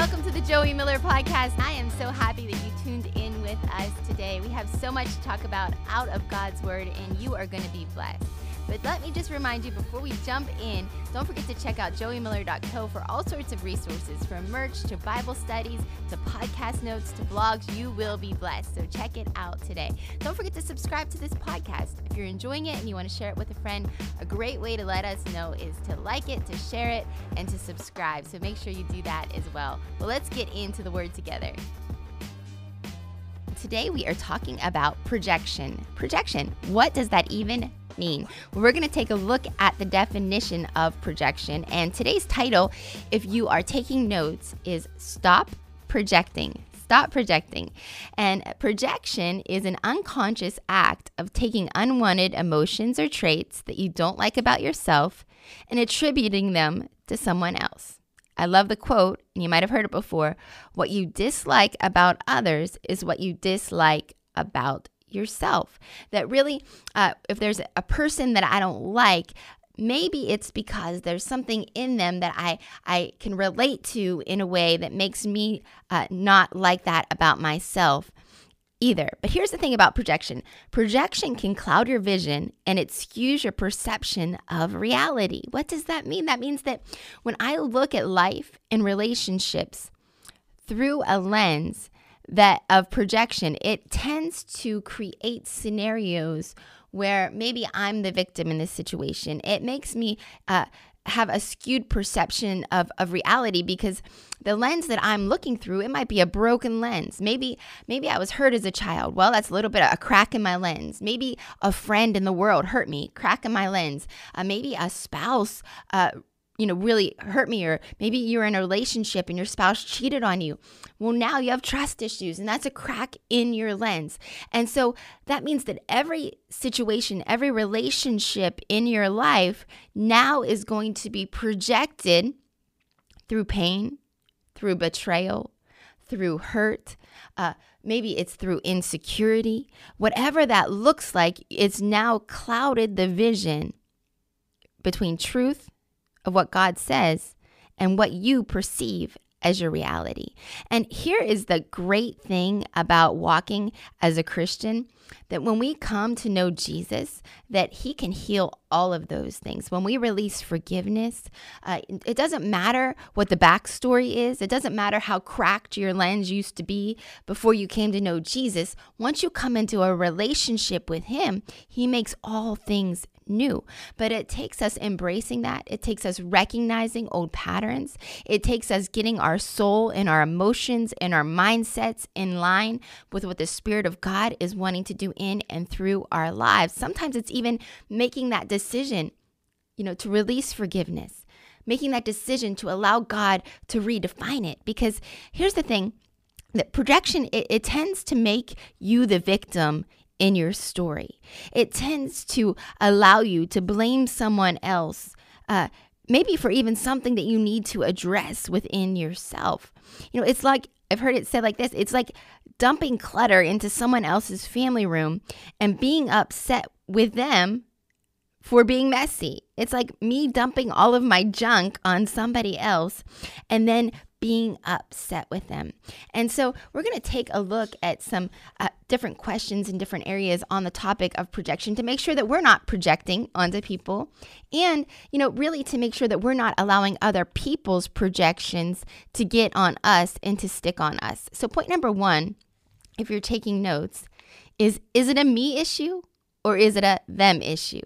welcome to the Joey Miller Podcast. I am so happy that you tuned in with us today. We have so much to talk about out of God's Word, and you are going to be blessed. But let me just remind you before we jump in, don't forget to check out joeymiller.co for all sorts of resources from merch to Bible studies to podcast notes to blogs. You will be blessed. So check it out today. Don't forget to subscribe to this podcast. If you're enjoying it and you want to share it with a friend, a great way to let us know is to like it, to share it, and to subscribe. So make sure you do that as well. Well, let's get into the word together today we are talking about projection. Projection, what does that even mean? We're going to take a look at the definition of projection. And today's title, if you are taking notes, is Stop Projecting. Stop projecting. And projection is an unconscious act of taking unwanted emotions or traits that you don't like about yourself and attributing them to someone else. I love the quote, and you might have heard it before what you dislike about others is what you dislike about yourself. That really, uh, if there's a person that I don't like, maybe it's because there's something in them that I, I can relate to in a way that makes me uh, not like that about myself either. But here's the thing about projection projection can cloud your vision and it skews your perception of reality. What does that mean? That means that when I look at life and relationships through a lens, that of projection, it tends to create scenarios where maybe I'm the victim in this situation. It makes me uh, have a skewed perception of, of reality because the lens that I'm looking through, it might be a broken lens. Maybe, maybe I was hurt as a child. Well, that's a little bit of a crack in my lens. Maybe a friend in the world hurt me, crack in my lens. Uh, maybe a spouse uh, you know, really hurt me, or maybe you're in a relationship and your spouse cheated on you. Well, now you have trust issues, and that's a crack in your lens. And so that means that every situation, every relationship in your life now is going to be projected through pain, through betrayal, through hurt. Uh, maybe it's through insecurity. Whatever that looks like, it's now clouded the vision between truth of what God says and what you perceive as your reality. And here is the great thing about walking as a Christian that when we come to know Jesus, that he can heal all of those things. When we release forgiveness, uh, it doesn't matter what the backstory is. It doesn't matter how cracked your lens used to be before you came to know Jesus. Once you come into a relationship with him, he makes all things new. But it takes us embracing that. It takes us recognizing old patterns. It takes us getting our soul and our emotions and our mindsets in line with what the Spirit of God is wanting to do in and through our lives. Sometimes it's even making that decision, you know, to release forgiveness, making that decision to allow God to redefine it. Because here's the thing that projection it, it, tends to make you the victim in your story. It tends to allow you to blame someone else, uh, maybe for even something that you need to address within yourself. You know, it's like I've heard it said like this it's like dumping clutter into someone else's family room and being upset with them for being messy. It's like me dumping all of my junk on somebody else and then being upset with them. And so we're going to take a look at some uh, different questions in different areas on the topic of projection to make sure that we're not projecting onto people and, you know, really to make sure that we're not allowing other people's projections to get on us and to stick on us. So point number 1, if you're taking notes, is is it a me issue or is it a them issue?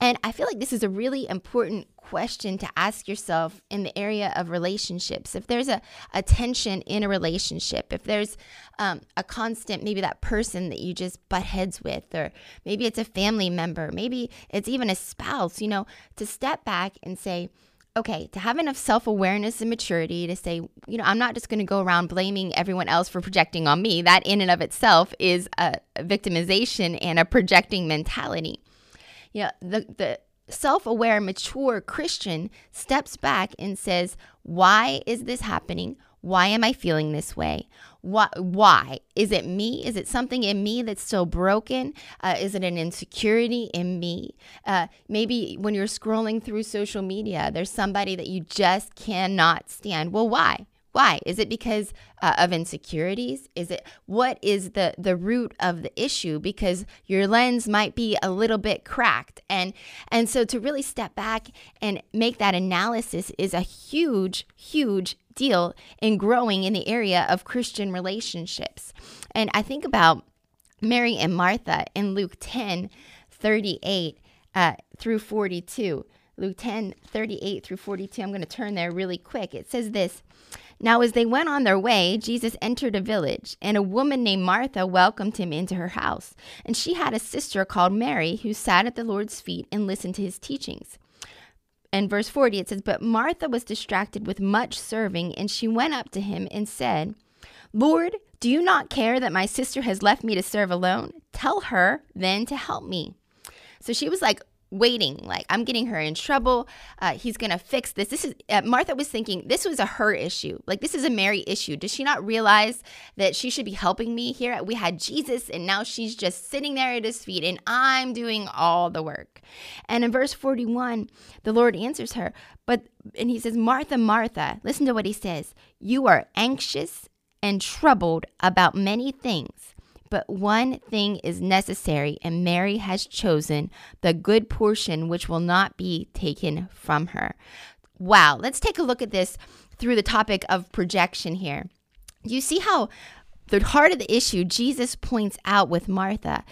And I feel like this is a really important question to ask yourself in the area of relationships. If there's a, a tension in a relationship, if there's um, a constant, maybe that person that you just butt heads with, or maybe it's a family member, maybe it's even a spouse, you know, to step back and say, okay, to have enough self awareness and maturity to say, you know, I'm not just going to go around blaming everyone else for projecting on me. That in and of itself is a victimization and a projecting mentality. You know, the, the self aware, mature Christian steps back and says, why is this happening? Why am I feeling this way? Why? why? Is it me? Is it something in me that's still broken? Uh, is it an insecurity in me? Uh, maybe when you're scrolling through social media, there's somebody that you just cannot stand. Well, why? Why? Is it because uh, of insecurities? Is it what is the the root of the issue? Because your lens might be a little bit cracked, and and so to really step back and make that analysis is a huge, huge deal in growing in the area of Christian relationships. And I think about Mary and Martha in Luke 10, 38 uh, through 42. Luke 10, 38 through 42. I'm going to turn there really quick. It says this Now, as they went on their way, Jesus entered a village, and a woman named Martha welcomed him into her house. And she had a sister called Mary who sat at the Lord's feet and listened to his teachings. And verse 40, it says, But Martha was distracted with much serving, and she went up to him and said, Lord, do you not care that my sister has left me to serve alone? Tell her then to help me. So she was like, waiting like i'm getting her in trouble uh, he's gonna fix this. This is uh, martha was thinking this was a her issue like this is a mary issue. Does she not realize that she should be helping me here? We had jesus and now she's just sitting there at his feet and i'm doing all the work. And in verse 41 the lord answers her but and he says martha martha listen to what he says. You are anxious and troubled about many things but one thing is necessary, and Mary has chosen the good portion which will not be taken from her. Wow, let's take a look at this through the topic of projection here. You see how the heart of the issue Jesus points out with Martha.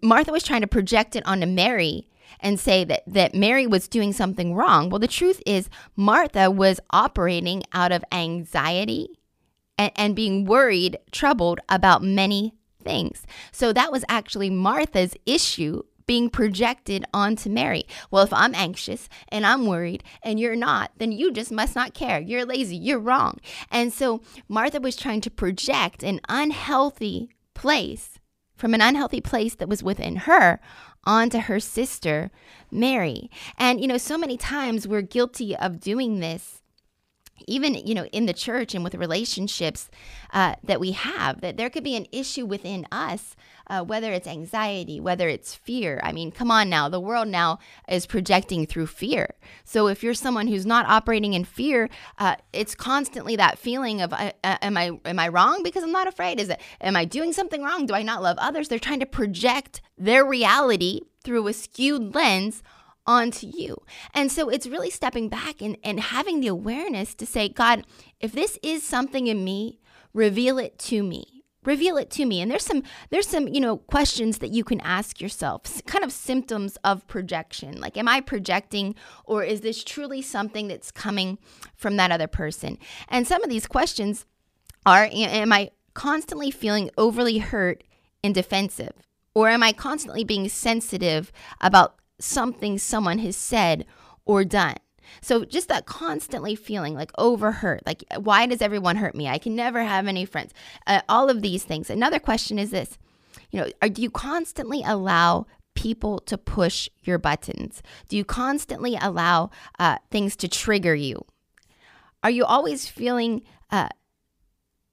Martha was trying to project it onto Mary and say that, that Mary was doing something wrong. Well, the truth is, Martha was operating out of anxiety and, and being worried, troubled about many things. So that was actually Martha's issue being projected onto Mary. Well, if I'm anxious and I'm worried and you're not, then you just must not care. You're lazy. You're wrong. And so Martha was trying to project an unhealthy place from an unhealthy place that was within her onto her sister, Mary. And, you know, so many times we're guilty of doing this even you know in the church and with relationships uh, that we have that there could be an issue within us uh, whether it's anxiety whether it's fear. I mean come on now the world now is projecting through fear. So if you're someone who's not operating in fear uh, it's constantly that feeling of uh, uh, am i am i wrong because i'm not afraid? Is it am i doing something wrong? Do i not love others? They're trying to project their reality through a skewed lens onto you. And so it's really stepping back and, and having the awareness to say, God, if this is something in me, reveal it to me. Reveal it to me. And there's some there's some, you know, questions that you can ask yourself, kind of symptoms of projection. Like, am I projecting or is this truly something that's coming from that other person? And some of these questions are am I constantly feeling overly hurt and defensive? Or am I constantly being sensitive about something someone has said or done. So just that constantly feeling like overhurt, like why does everyone hurt me? I can never have any friends. Uh, all of these things. Another question is this: you know, are, do you constantly allow people to push your buttons? Do you constantly allow uh, things to trigger you? Are you always feeling uh,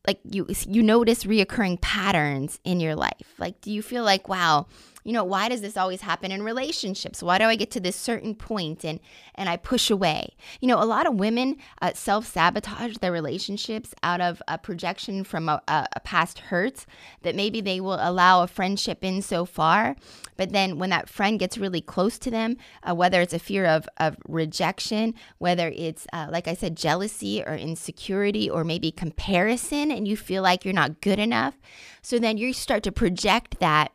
like you you notice reoccurring patterns in your life? Like, do you feel like wow? You know, why does this always happen in relationships? Why do I get to this certain point and and I push away? You know, a lot of women uh, self sabotage their relationships out of a projection from a, a, past hurt that maybe they will allow a friendship in so far, but then when that friend gets really close to them, uh, whether it's a fear of of rejection, whether it's uh, like I said, jealousy or insecurity or maybe comparison, and you feel like you're not good enough, so then you start to project that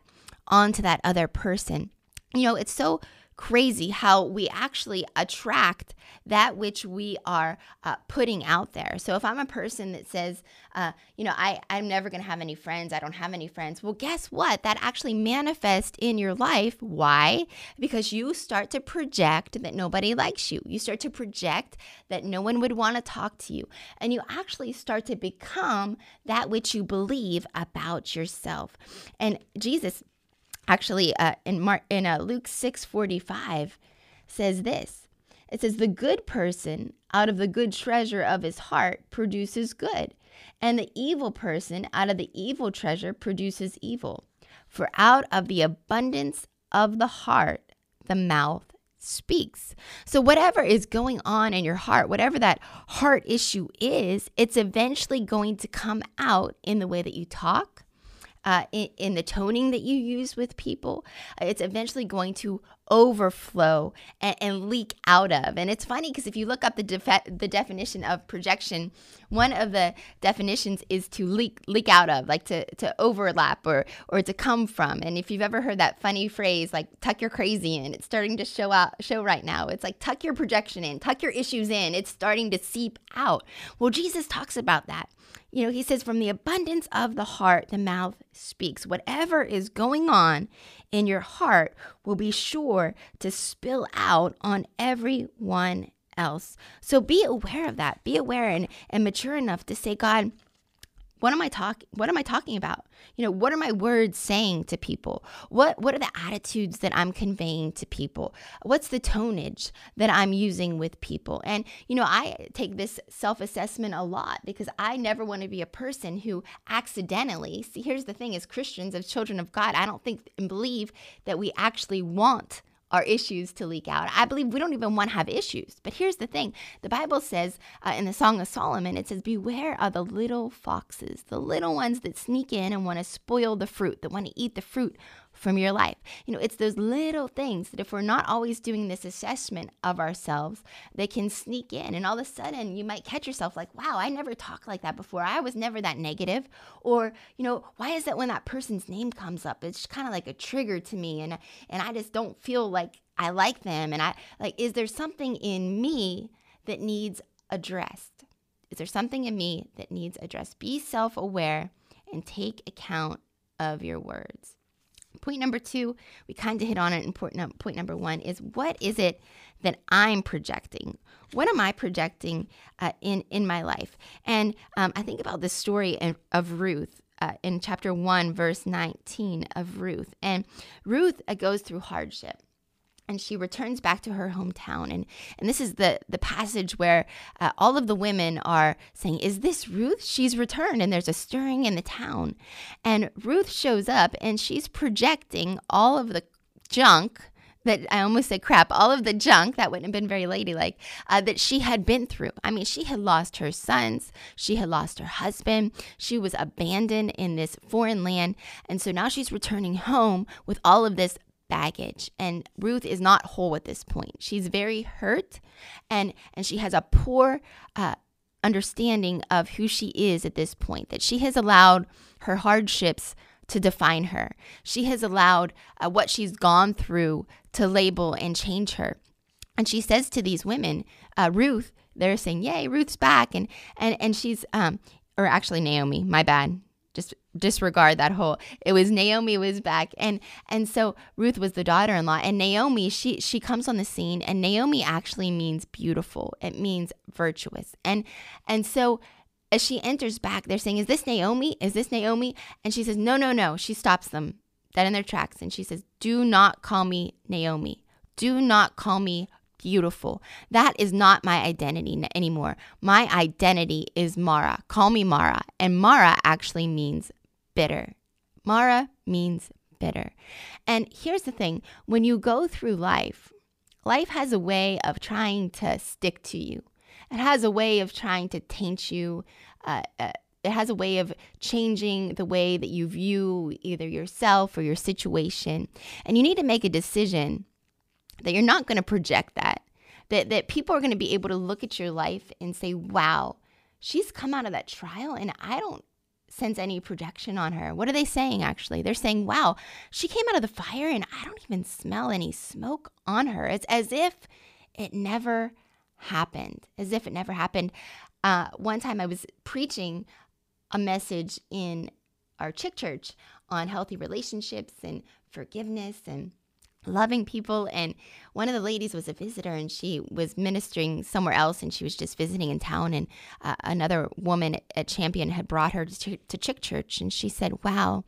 onto that other person. You know, it's so crazy how we actually attract that which we are uh, putting out there. So if I'm a person that says, uh, you know, I, I'm never going to have any friends, I don't have any friends, well, guess what? That actually manifests in your life. Why? Because you start to project that nobody likes you. You start to project that no one would want to talk to you. And you actually start to become that which you believe about yourself. And Jesus actually uh, in Mar- in uh, Luke 6:45 says this. It says the good person out of the good treasure of his heart produces good, and the evil person out of the evil treasure produces evil. For out of the abundance of the heart the mouth speaks. So, whatever is going on in your heart, whatever that heart issue is, it's eventually going to come out in the way that you talk, uh, in, in, the toning that you use with people. It's eventually going to overflow and, and leak out of. And it's funny because if you look up the defe- the definition of projection, one of the definitions is to leak leak out of, like to to overlap or or to come from. And if you've ever heard that funny phrase like tuck your crazy in, it's starting to show out show right now. It's like tuck your projection in, tuck your issues in. It's starting to seep out. Well, Jesus talks about that. You know, he says, from the abundance of the heart, the mouth speaks. Whatever is going on in your heart will be sure to spill out on everyone else. So be aware of that. Be aware and, and mature enough to say, God, what am I talking what am I talking about? You know, what are my words saying to people? What what are the attitudes that I'm conveying to people? What's the tonage that I'm using with people? And you know, I take this self-assessment a lot because I never want to be a person who accidentally See, here's the thing as Christians, as children of God, I don't think and believe that we actually want our issues to leak out. I believe we don't even want to have issues. But here's the thing the Bible says uh, in the Song of Solomon, it says, Beware of the little foxes, the little ones that sneak in and want to spoil the fruit, that want to eat the fruit from your life. You know, it's those little things that if we're not always doing this assessment of ourselves, they can sneak in. And all of a sudden, you might catch yourself like, wow, I never talked like that before. I was never that negative. Or, you know, why is that when that person's name comes up, it's kind of like a trigger to me and, and I just don't feel like I like them. And I like, is there something in me that needs addressed? Is there something in me that needs addressed? Be self aware and take account of your words. Point number two, we kind of hit on it in point, point number one is what is it that I'm projecting? What am I projecting uh, in, in my life? And um, I think about the story of Ruth. Uh, in chapter 1, verse 19 of Ruth. And Ruth uh, goes through hardship and she returns back to her hometown. And and this is the the passage where uh, all of the women are saying is this Ruth? She's returned. And there's a stirring in the town. And Ruth shows up and she's projecting all of the junk that I almost said crap, all of the junk that wouldn't have been very ladylike uh, that she had been through. I mean, she had lost her sons, she had lost her husband, she was abandoned in this foreign land. And so now she's returning home with all of this baggage and Ruth is not whole at this point. She's very hurt and and she has a poor uh, understanding of who she is at this point that she has allowed her hardships to define her. She has allowed uh, what she's gone through to label and change her. And she says to these women, uh, Ruth, they're saying, "Yay, Ruth's back," and and and she's um, or actually Naomi, my bad just disregard that whole it was naomi was back. And and so ruth was the daughter-in-law and naomi she she comes on the scene and naomi actually means beautiful. It means virtuous. And and so as she enters back they're saying is this naomi? Is this naomi? And she says no no no. She stops them dead in their tracks and she says do not call me naomi. Do not call me beautiful. That is not my identity anymore. My identity is Mara. Call me Mara. And Mara actually means bitter. Mara means bitter. And here's the thing when you go through life, life has a way of trying to stick to you, it has a way of trying to taint you. Uh, uh, it has a way of changing the way that you view either yourself or your situation. And you need to make a decision that you're not going to project that. That that people are going to be able to look at your life and say, "Wow, she's come out of that trial and I don't sense any projection on her." What are they saying actually? They're saying, "Wow, she came out of the fire and I don't even smell any smoke on her." It's as if it never happened. As if it never happened. Uh, one time I was preaching a message in our chick church on healthy relationships and forgiveness and loving people and one of the ladies was a visitor and she was ministering somewhere else and she was just visiting in town and uh, another woman at champion had brought her to, to chick church and she said wow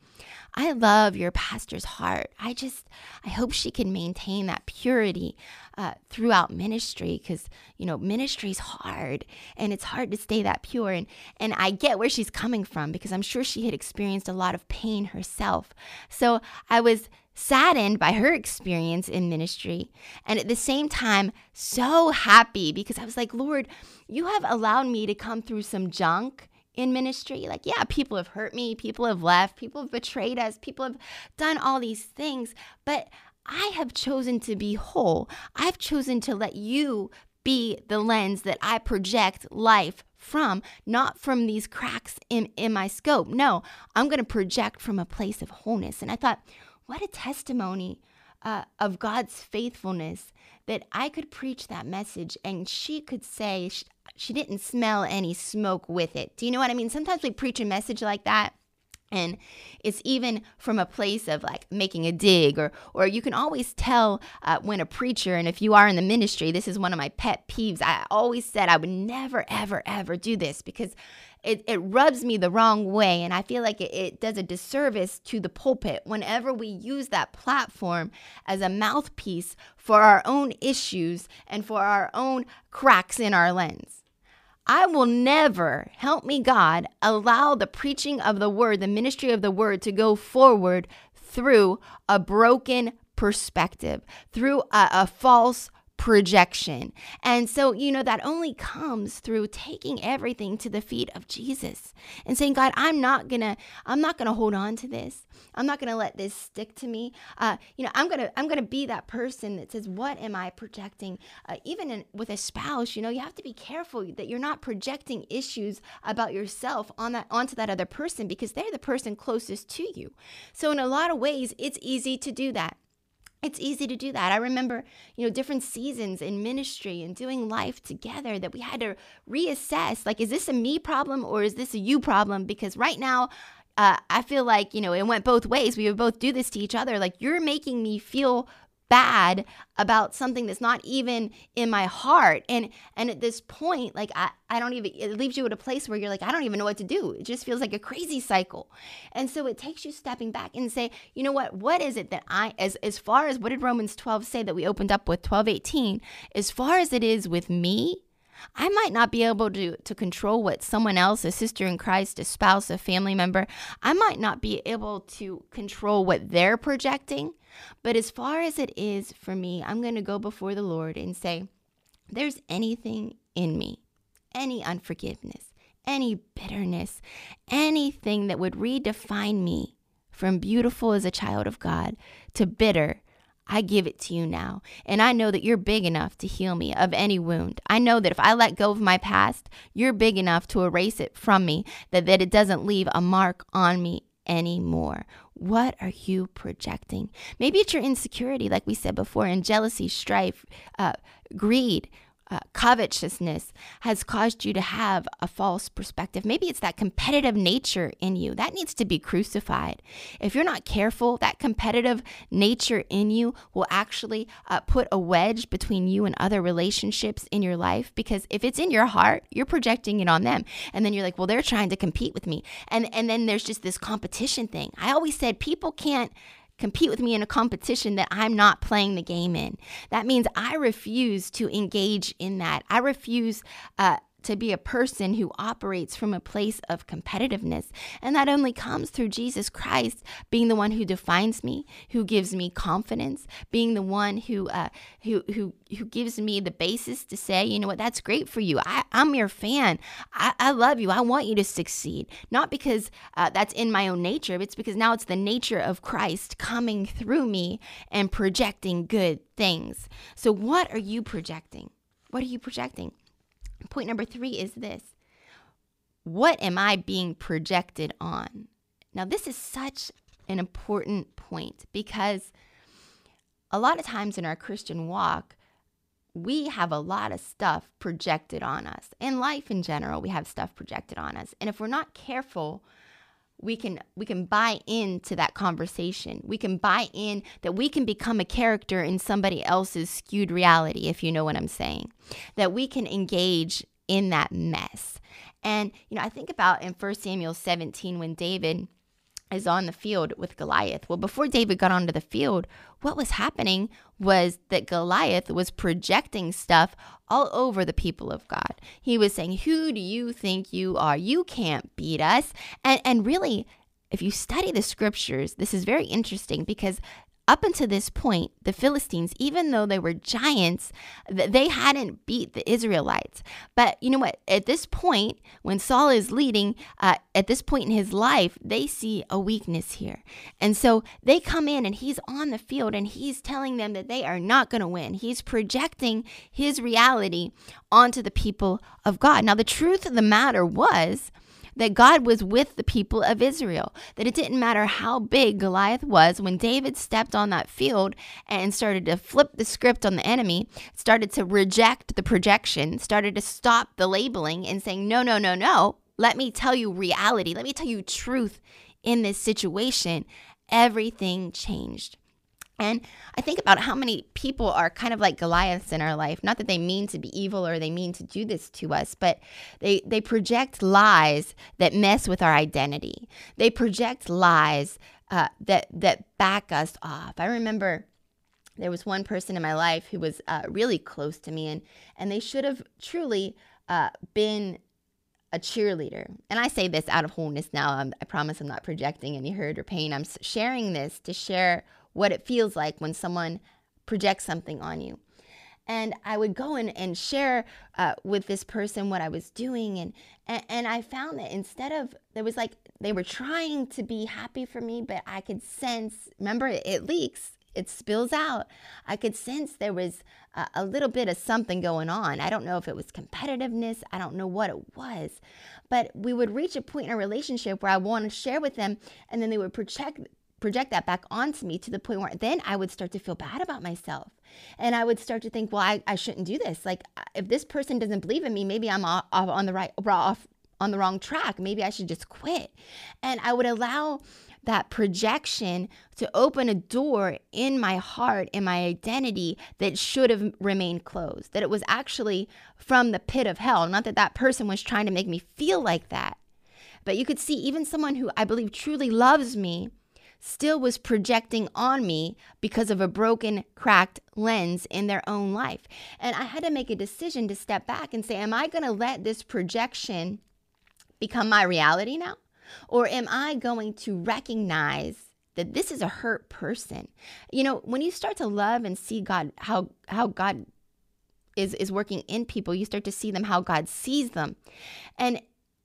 i love your pastor's heart. I just i hope she can maintain that purity uh, throughout ministry because you know ministry is hard and it's hard to stay that pure and and i get where she's coming from because i'm sure she had experienced a lot of pain herself. So i was saddened by her experience in ministry and at the same time so happy because I was like, Lord, you have allowed me to come through some junk in ministry. Like, yeah, people have hurt me, people have left, people have betrayed us, people have done all these things, but I have chosen to be whole. I've chosen to let you be the lens that I project life from, not from these cracks in, in my scope. No, I'm going to project from a place of wholeness. And I thought, what a testimony uh, of God's faithfulness that I could preach that message and she could say she, she didn't smell any smoke with it. Do you know what I mean? Sometimes we preach a message like that and it's even from a place of like making a dig or or you can always tell uh, when a preacher and if you are in the ministry this is one of my pet peeves. I always said i would never ever ever do this because it, it rubs me the wrong way and i feel like it, it does a disservice to the pulpit. Whenever we use that platform as a mouthpiece for our own issues and for our own cracks in our lens I will never, help me God, allow the preaching of the word, the ministry of the word to go forward through a broken perspective, through a, a false projection. And so, you know, that only comes through taking everything to the feet of Jesus and saying, God, I'm not gonna, I'm not gonna hold on to this. I'm not gonna let this stick to me. Uh, you know, I'm gonna, I'm gonna be that person that says, what am I projecting? Uh, even in, with a spouse, you know, you have to be careful that you're not projecting issues about yourself on that onto that other person because they're the person closest to you. So in a lot of ways, it's easy to do that it's easy to do that. I remember, you know, different seasons in ministry and doing life together that we had to reassess like, is this a me problem or is this a you problem? Because right now, uh, I feel like, you know, it went both ways. We would both do this to each other. Like, you're making me feel bad about something that's not even in my heart. And and at this point like I, I don't even it leaves you at a place where you're like i don't even know what to do. It just feels like a crazy cycle. And so it takes you stepping back and say you know what? What is it that i as as far as what did romans 12 say that we opened up with 12 18 as far as it is with me I might not be able to, to control what someone else, a sister in Christ, a spouse, a family member, I might not be able to control what they're projecting. But as far as it is for me, I'm going to go before the Lord and say, there's anything in me, any unforgiveness, any bitterness, anything that would redefine me from beautiful as a child of God to bitter I give it to you now. And I know that you're big enough to heal me of any wound. I know that if I let go of my past, you're big enough to erase it from me, that, that it doesn't leave a mark on me anymore. What are you projecting? Maybe it's your insecurity, like we said before, and jealousy, strife, uh, greed, uh, covetousness has caused you to have a false perspective. Maybe it's that competitive nature in you that needs to be crucified. If you're not careful, that competitive nature in you will actually uh, put a wedge between you and other relationships in your life because if it's in your heart, you're projecting it on them. And then you're like, well, they're trying to compete with me. And, and then there's just this competition thing. I always said people can't compete with me in a competition that I'm not playing the game in. That means I refuse to engage in that. I refuse uh, to be a person who operates from a place of competitiveness. And that only comes through Jesus Christ being the one who defines me, who gives me confidence, being the one who uh, who who who gives me the basis to say, you know what, that's great for you. I, am your fan. I, I love you. I want you to succeed. Not because uh, that's in my own nature, but it's because now it's the nature of Christ coming through me and projecting good things. So, what are you projecting? What are you projecting? Point number three is this What am I being projected on? Now, this is such an important point because a lot of times in our Christian walk, we have a lot of stuff projected on us. In life in general, we have stuff projected on us. And if we're not careful, we can we can buy into that conversation. We can buy in that we can become a character in somebody else's skewed reality if you know what I'm saying. That we can engage in that mess. And you know, I think about in 1 Samuel 17 when David is on the field with Goliath. Well, before David got onto the field, what was happening was that Goliath was projecting stuff all over the people of God. He was saying, Who do you think you are? You can't beat us. And, and really, if you study the scriptures, this is very interesting because up until this point, the Philistines, even though they were giants, they hadn't beat the Israelites. But you know what? At this point, when Saul is leading, uh, at this point in his life, they see a weakness here. And so they come in and he's on the field and he's telling them that they are not going to win. He's projecting his reality onto the people of God. Now, the truth of the matter was, that God was with the people of Israel, that it didn't matter how big Goliath was when David stepped on that field and started to flip the script on the enemy, started to reject the projection, started to stop the labeling and saying, no, no, no, no. Let me tell you reality. Let me tell you truth in this situation. Everything changed. And I think about how many people are kind of like Goliaths in our life. Not that they mean to be evil or they mean to do this to us, but they, they project lies that mess with our identity. They project lies uh, that, that back us off. I remember there was one person in my life who was uh, really close to me, and, and they should have truly uh, been a cheerleader. And I say this out of wholeness now. I'm, I promise I'm not projecting any hurt or pain. I'm sharing this to share what it feels like when someone projects something on you. And I would go in and share uh, with this person what I was doing. And, and, and I found that instead of, there was like, they were trying to be happy for me, but I could sense, remember, it, it leaks, it spills out. I could sense there was a, a little bit of something going on. I don't know if it was competitiveness, I don't know what it was. But we would reach a point in a relationship where I want to share with them, and then they would project project that back onto me to the point where then I would start to feel bad about myself. And I would start to think, well, I, I shouldn't do this. Like, if this person doesn't believe in me, maybe I'm off, off on the right, off on the wrong track. Maybe I should just quit. And I would allow that projection to open a door in my heart, in my identity that should have remained closed. That it was actually from the pit of hell. Not that that person was trying to make me feel like that. But you could see even someone who I believe truly loves me still was projecting on me because of a broken, cracked lens in their own life. And I had to make a decision to step back and say, Am I going to let this projection become my reality now? Or am I going to recognize that this is a hurt person? You know, when you start to love and see God, how, how God is, is working in people, you start to see them how God sees them. And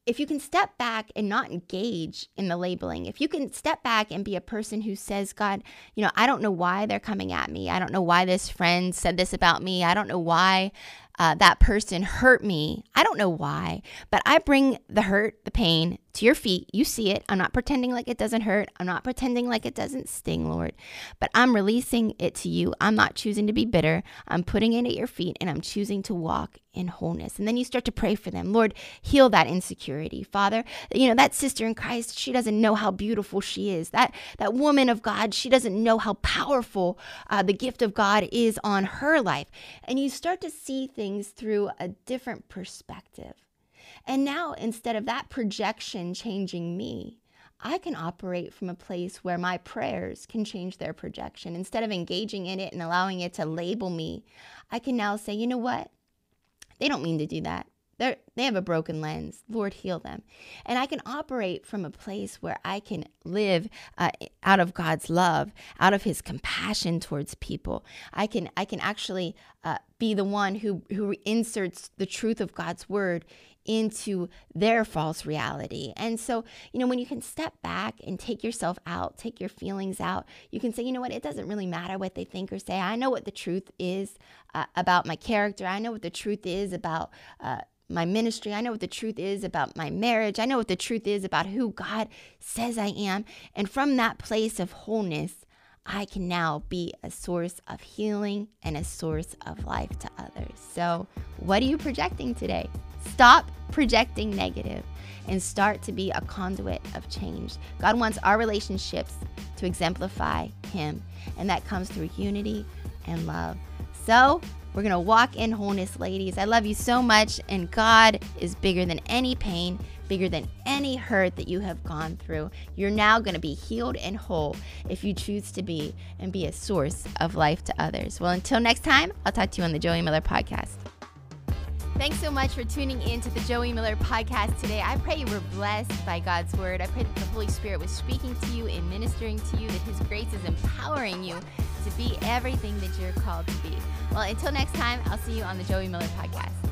if you can step back and not engage in the labeling, if you can step back and be a person who says, God, you know, I don't know why they're coming at me. I don't know why this friend said this about me. I don't know why uh, that person hurt me. I don't know why, but I bring the hurt, the pain to your feet. You see it. I'm not pretending like it doesn't hurt. I'm not pretending like it doesn't sting, Lord, but I'm releasing it to you. I'm not choosing to be bitter. I'm putting it at your feet and I'm choosing to walk in wholeness. And then you start to pray for them. Lord, heal that insecurity. Father, you know, that sister in Christ, she doesn't know how beautiful she is. That that woman of God, she doesn't know how powerful uh, the gift of God is on her life. And you start to see things things through a different perspective. And now, instead of that projection changing me, I can operate from a place where my prayers can change their projection. Instead of engaging in it and allowing it to label me, I can now say, you know what? They don't mean to do that. They're, they have a broken lens. Lord, heal them. And I can operate from a place where I can live uh, out of God's love, out of His compassion towards people. I can I can actually uh, be the one who who inserts the truth of God's word into their false reality. And so, you know, when you can step back and take yourself out, take your feelings out, you can say, you know what, it doesn't really matter what they think or say. I know what the truth is uh, about my character. I know what the truth is about uh, my ministry. I know what the truth is about my marriage. I know what the truth is about who God says I am. And from that place of wholeness, I can now be a source of healing and a source of life to others. So, what are you projecting today? Stop projecting negative and start to be a conduit of change. God wants our relationships to exemplify Him, and that comes through unity and love. So, we're going to walk in wholeness, ladies. I love you so much, and God is bigger than any pain, bigger than any hurt that you have gone through. You're now going to be healed and whole if you choose to be and be a source of life to others. Well, until next time, I'll talk to you on the Joey Miller podcast. Thanks so much for tuning in to the Joey Miller podcast today. I pray you were blessed by God's word. I pray that the Holy Spirit was speaking to you and ministering to you, that His grace is empowering you to be everything that you're called to be. Well, until next time, I'll see you on the Joey Miller podcast.